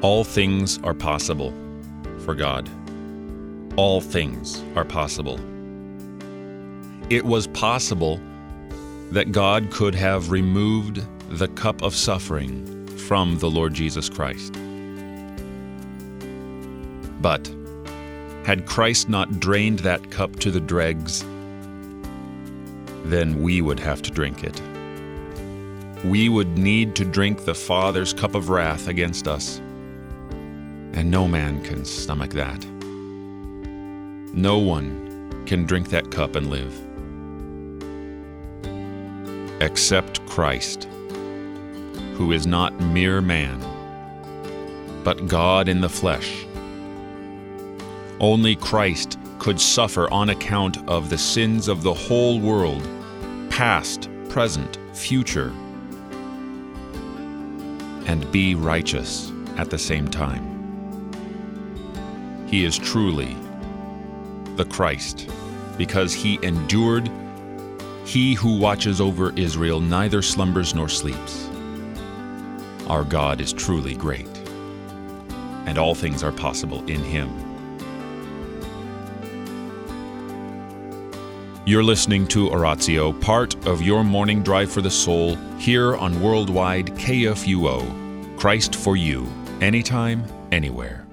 All things are possible for God. All things are possible. It was possible that God could have removed the cup of suffering from the Lord Jesus Christ. But had Christ not drained that cup to the dregs, then we would have to drink it. We would need to drink the Father's cup of wrath against us. And no man can stomach that. No one can drink that cup and live. Except Christ, who is not mere man, but God in the flesh. Only Christ could suffer on account of the sins of the whole world, past, present, future, and be righteous at the same time. He is truly the Christ because he endured. He who watches over Israel neither slumbers nor sleeps. Our God is truly great, and all things are possible in him. You're listening to Oratio, part of your morning drive for the soul, here on Worldwide KFUO. Christ for you, anytime, anywhere.